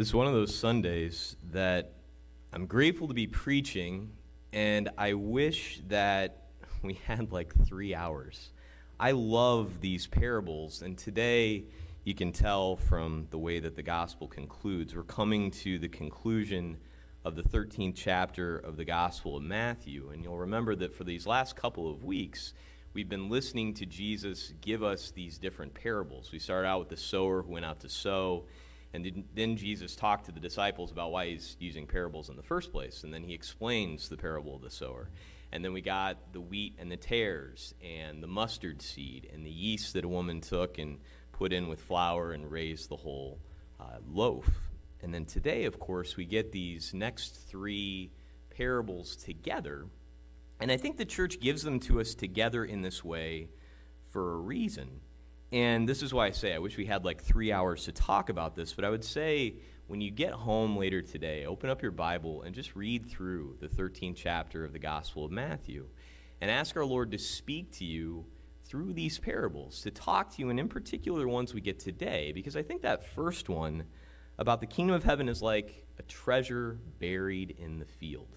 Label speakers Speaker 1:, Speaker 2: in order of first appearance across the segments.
Speaker 1: This is one of those Sundays that I'm grateful to be preaching, and I wish that we had like three hours. I love these parables, and today you can tell from the way that the gospel concludes. We're coming to the conclusion of the 13th chapter of the Gospel of Matthew, and you'll remember that for these last couple of weeks, we've been listening to Jesus give us these different parables. We started out with the sower who went out to sow. And then Jesus talked to the disciples about why he's using parables in the first place. And then he explains the parable of the sower. And then we got the wheat and the tares, and the mustard seed, and the yeast that a woman took and put in with flour and raised the whole uh, loaf. And then today, of course, we get these next three parables together. And I think the church gives them to us together in this way for a reason. And this is why I say I wish we had like three hours to talk about this, but I would say when you get home later today, open up your Bible and just read through the 13th chapter of the Gospel of Matthew and ask our Lord to speak to you through these parables, to talk to you, and in particular the ones we get today, because I think that first one about the kingdom of heaven is like a treasure buried in the field.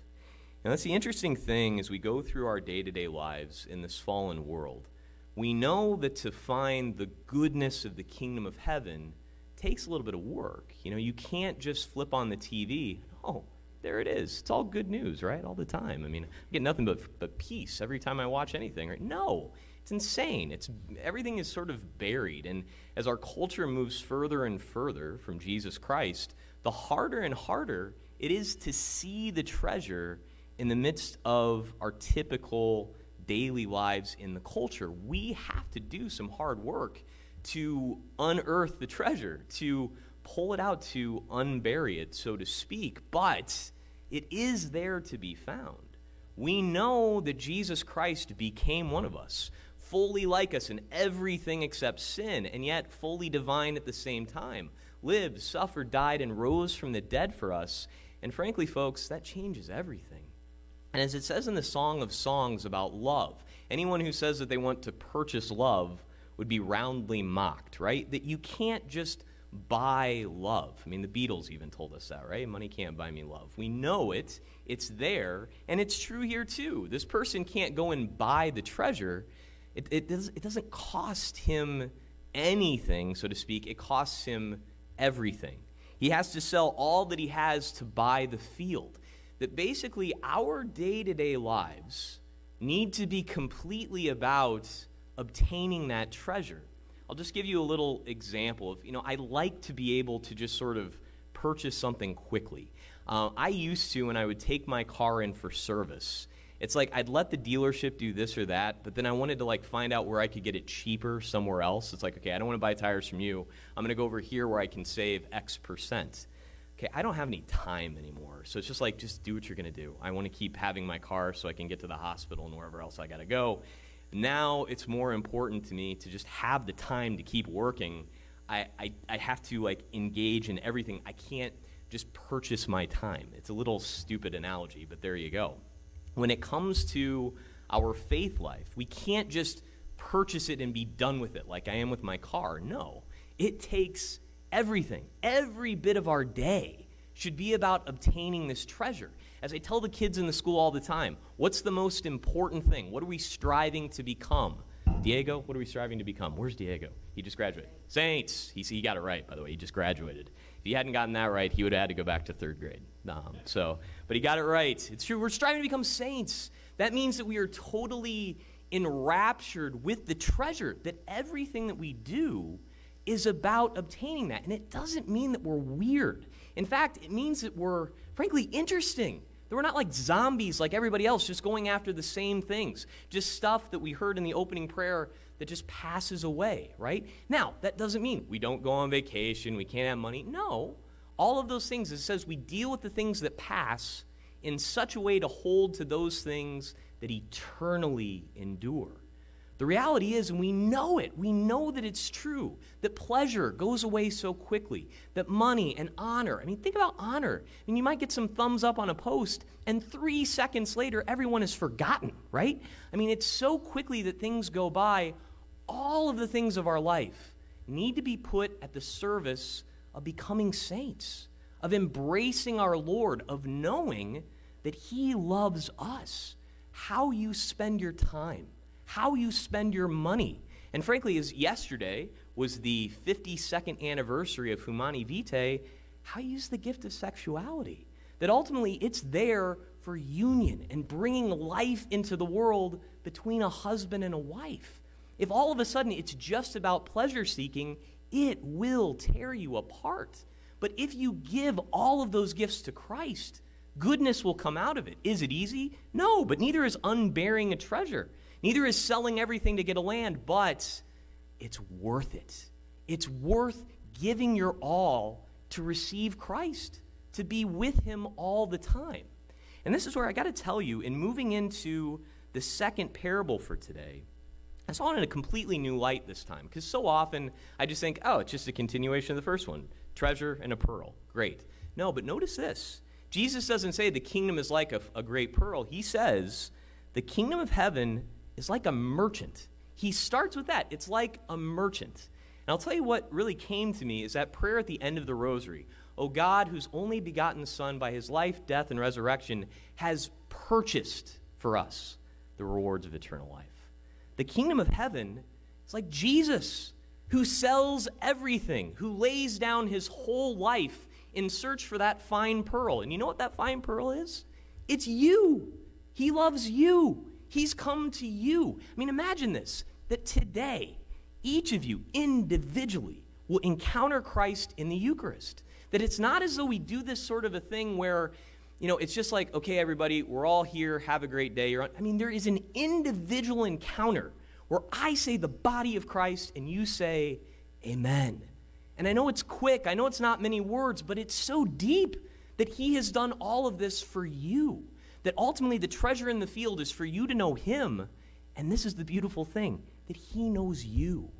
Speaker 1: And that's the interesting thing as we go through our day to day lives in this fallen world we know that to find the goodness of the kingdom of heaven takes a little bit of work. You know, you can't just flip on the TV. Oh, there it is. It's all good news, right? All the time. I mean, I get nothing but, but peace every time I watch anything, right? No, it's insane. It's everything is sort of buried, and as our culture moves further and further from Jesus Christ, the harder and harder it is to see the treasure in the midst of our typical daily lives in the culture. We have to do some hard work to unearth the treasure, to pull it out, to unbury it, so to speak. But it is there to be found. We know that Jesus Christ became one of us, fully like us in everything except sin, and yet fully divine at the same time. Lived, suffered, died, and rose from the dead for us. And frankly, folks, that changes everything. And as it says in the Song of Songs about love, anyone who says that they want to purchase love would be roundly mocked, right? That you can't just buy love. I mean, the Beatles even told us that, right? Money can't buy me love. We know it, it's there, and it's true here too. This person can't go and buy the treasure. It, it, does, it doesn't cost him anything, so to speak, it costs him everything. He has to sell all that he has to buy the field that basically our day to day lives need to be completely about obtaining that treasure. I'll just give you a little example of, you know, I like to be able to just sort of purchase something quickly. Uh, I used to, when I would take my car in for service, it's like I'd let the dealership do this or that, but then I wanted to like find out where I could get it cheaper somewhere else. It's like, okay, I don't want to buy tires from you. I'm going to go over here where I can save X percent okay, I don't have any time anymore. So it's just like, just do what you're going to do. I want to keep having my car so I can get to the hospital and wherever else I got to go. Now it's more important to me to just have the time to keep working. I, I, I have to like engage in everything. I can't just purchase my time. It's a little stupid analogy, but there you go. When it comes to our faith life, we can't just purchase it and be done with it like I am with my car. No, it takes everything, every bit of our day should be about obtaining this treasure. As I tell the kids in the school all the time, what's the most important thing? What are we striving to become? Diego, what are we striving to become? Where's Diego? He just graduated. Saints. He, he got it right, by the way. He just graduated. If he hadn't gotten that right, he would have had to go back to third grade. Um, so, but he got it right. It's true. We're striving to become saints. That means that we are totally enraptured with the treasure that everything that we do is about obtaining that. And it doesn't mean that we're weird. In fact, it means that we're, frankly, interesting. That we're not like zombies like everybody else, just going after the same things. Just stuff that we heard in the opening prayer that just passes away, right? Now, that doesn't mean we don't go on vacation, we can't have money. No. All of those things, it says we deal with the things that pass in such a way to hold to those things that eternally endure. The reality is, and we know it, we know that it's true, that pleasure goes away so quickly, that money and honor, I mean, think about honor. I mean, you might get some thumbs up on a post, and three seconds later, everyone has forgotten, right? I mean, it's so quickly that things go by. All of the things of our life need to be put at the service of becoming saints, of embracing our Lord, of knowing that He loves us. How you spend your time, how you spend your money. And frankly, as yesterday was the 52nd anniversary of Humanae Vitae, how you use the gift of sexuality. That ultimately it's there for union and bringing life into the world between a husband and a wife. If all of a sudden it's just about pleasure seeking, it will tear you apart. But if you give all of those gifts to Christ, goodness will come out of it. Is it easy? No, but neither is unbearing a treasure. Neither is selling everything to get a land, but it's worth it. It's worth giving your all to receive Christ, to be with Him all the time. And this is where I got to tell you, in moving into the second parable for today, I saw it in a completely new light this time because so often I just think, oh, it's just a continuation of the first one treasure and a pearl. Great. No, but notice this Jesus doesn't say the kingdom is like a, a great pearl. He says the kingdom of heaven is like a merchant. He starts with that. It's like a merchant. And I'll tell you what really came to me is that prayer at the end of the rosary. O God, whose only begotten Son, by his life, death, and resurrection, has purchased for us the rewards of eternal life. The kingdom of heaven is like Jesus, who sells everything, who lays down his whole life in search for that fine pearl. And you know what that fine pearl is? It's you. He loves you. He's come to you. I mean, imagine this that today, each of you individually will encounter Christ in the Eucharist. That it's not as though we do this sort of a thing where, you know, it's just like, okay, everybody, we're all here, have a great day. I mean, there is an individual encounter where I say the body of Christ and you say, Amen. And I know it's quick, I know it's not many words, but it's so deep that He has done all of this for you. That ultimately the treasure in the field is for you to know Him. And this is the beautiful thing that He knows you.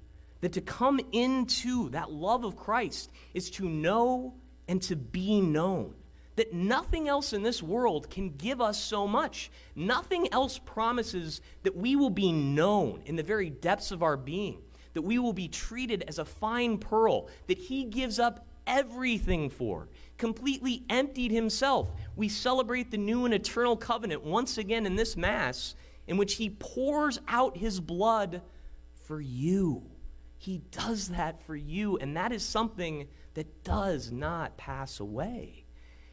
Speaker 1: That to come into that love of Christ is to know and to be known. That nothing else in this world can give us so much. Nothing else promises that we will be known in the very depths of our being, that we will be treated as a fine pearl, that He gives up everything for, completely emptied Himself. We celebrate the new and eternal covenant once again in this Mass, in which He pours out His blood for you. He does that for you, and that is something that does not pass away.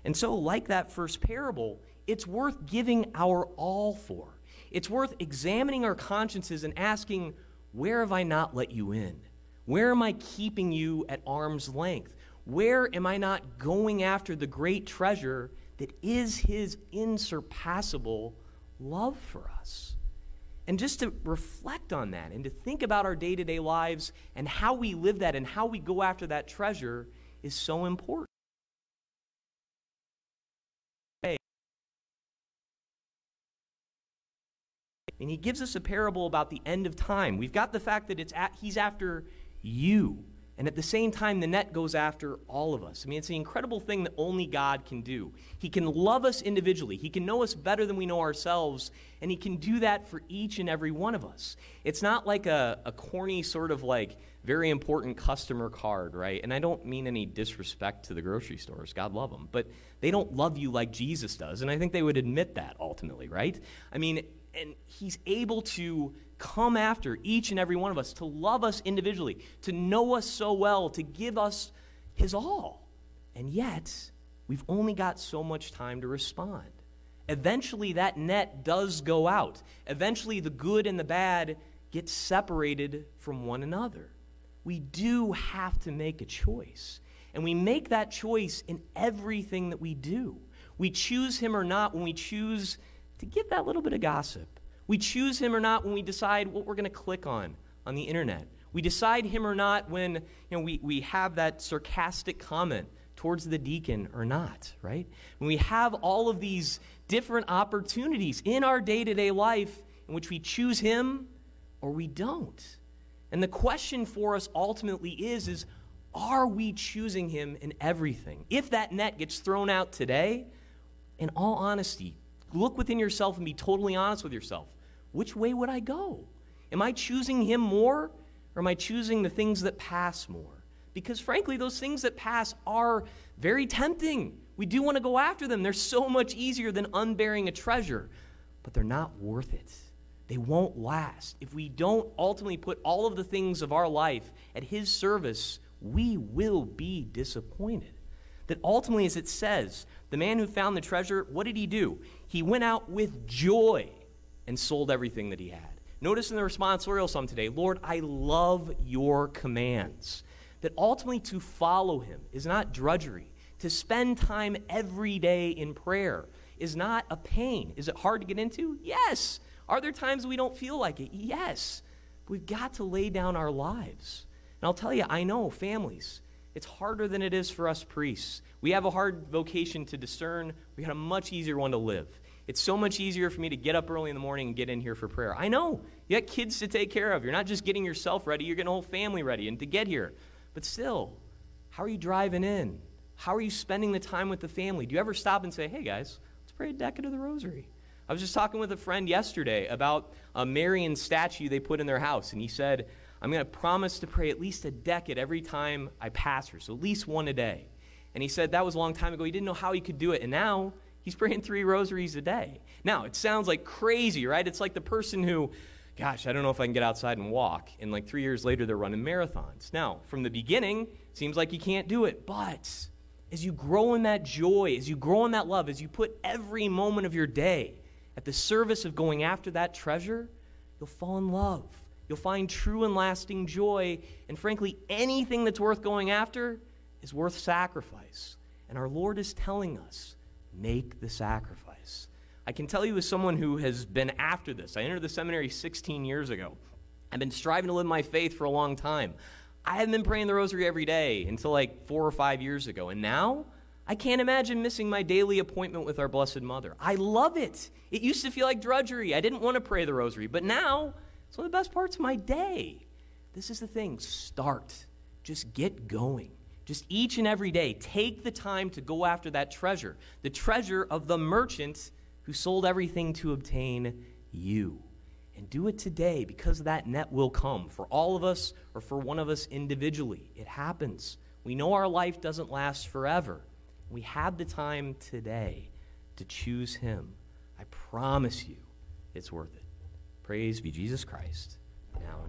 Speaker 1: And so, like that first parable, it's worth giving our all for. It's worth examining our consciences and asking, where have I not let you in? Where am I keeping you at arm's length? Where am I not going after the great treasure that is his insurpassable love for us? And just to reflect on that and to think about our day to day lives and how we live that and how we go after that treasure is so important. And he gives us a parable about the end of time. We've got the fact that it's at, he's after you. And at the same time, the net goes after all of us. I mean, it's the incredible thing that only God can do. He can love us individually, He can know us better than we know ourselves, and He can do that for each and every one of us. It's not like a, a corny, sort of like very important customer card, right? And I don't mean any disrespect to the grocery stores, God love them, but they don't love you like Jesus does. And I think they would admit that ultimately, right? I mean, and He's able to come after each and every one of us, to love us individually, to know us so well, to give us his all. And yet, we've only got so much time to respond. Eventually, that net does go out. Eventually, the good and the bad get separated from one another. We do have to make a choice. And we make that choice in everything that we do. We choose him or not when we choose to give that little bit of gossip we choose him or not when we decide what we're going to click on on the internet. We decide him or not when you know, we, we have that sarcastic comment towards the deacon or not, right? When we have all of these different opportunities in our day to day life in which we choose him or we don't. And the question for us ultimately is, is are we choosing him in everything? If that net gets thrown out today, in all honesty, look within yourself and be totally honest with yourself which way would I go? Am I choosing Him more, or am I choosing the things that pass more? because frankly, those things that pass are very tempting. We do want to go after them. They're so much easier than unburying a treasure, but they're not worth it. They won't last. If we don't ultimately put all of the things of our life at His service, we will be disappointed. That ultimately, as it says, the man who found the treasure, what did he do? He went out with joy and sold everything that he had. Notice in the responsorial psalm today, Lord, I love your commands. That ultimately to follow him is not drudgery. To spend time every day in prayer is not a pain. Is it hard to get into? Yes. Are there times we don't feel like it? Yes. we've got to lay down our lives. And I'll tell you, I know families, it's harder than it is for us priests. We have a hard vocation to discern, we got a much easier one to live. It's so much easier for me to get up early in the morning and get in here for prayer. I know. You got kids to take care of. You're not just getting yourself ready, you're getting a whole family ready and to get here. But still, how are you driving in? How are you spending the time with the family? Do you ever stop and say, hey guys, let's pray a decade of the rosary? I was just talking with a friend yesterday about a Marian statue they put in their house, and he said, I'm going to promise to pray at least a decade every time I pass her, so at least one a day. And he said that was a long time ago. He didn't know how he could do it, and now he's praying three rosaries a day. Now, it sounds like crazy, right? It's like the person who, gosh, I don't know if I can get outside and walk, and like three years later, they're running marathons. Now, from the beginning, seems like you can't do it, but as you grow in that joy, as you grow in that love, as you put every moment of your day at the service of going after that treasure, you'll fall in love You'll find true and lasting joy. And frankly, anything that's worth going after is worth sacrifice. And our Lord is telling us make the sacrifice. I can tell you, as someone who has been after this, I entered the seminary 16 years ago. I've been striving to live my faith for a long time. I haven't been praying the rosary every day until like four or five years ago. And now, I can't imagine missing my daily appointment with our Blessed Mother. I love it. It used to feel like drudgery. I didn't want to pray the rosary, but now it's one of the best parts of my day. This is the thing start. Just get going. Just each and every day, take the time to go after that treasure the treasure of the merchant who sold everything to obtain you. And do it today because that net will come for all of us or for one of us individually. It happens. We know our life doesn't last forever. We have the time today to choose Him. I promise you, it's worth it. Praise be Jesus Christ, now.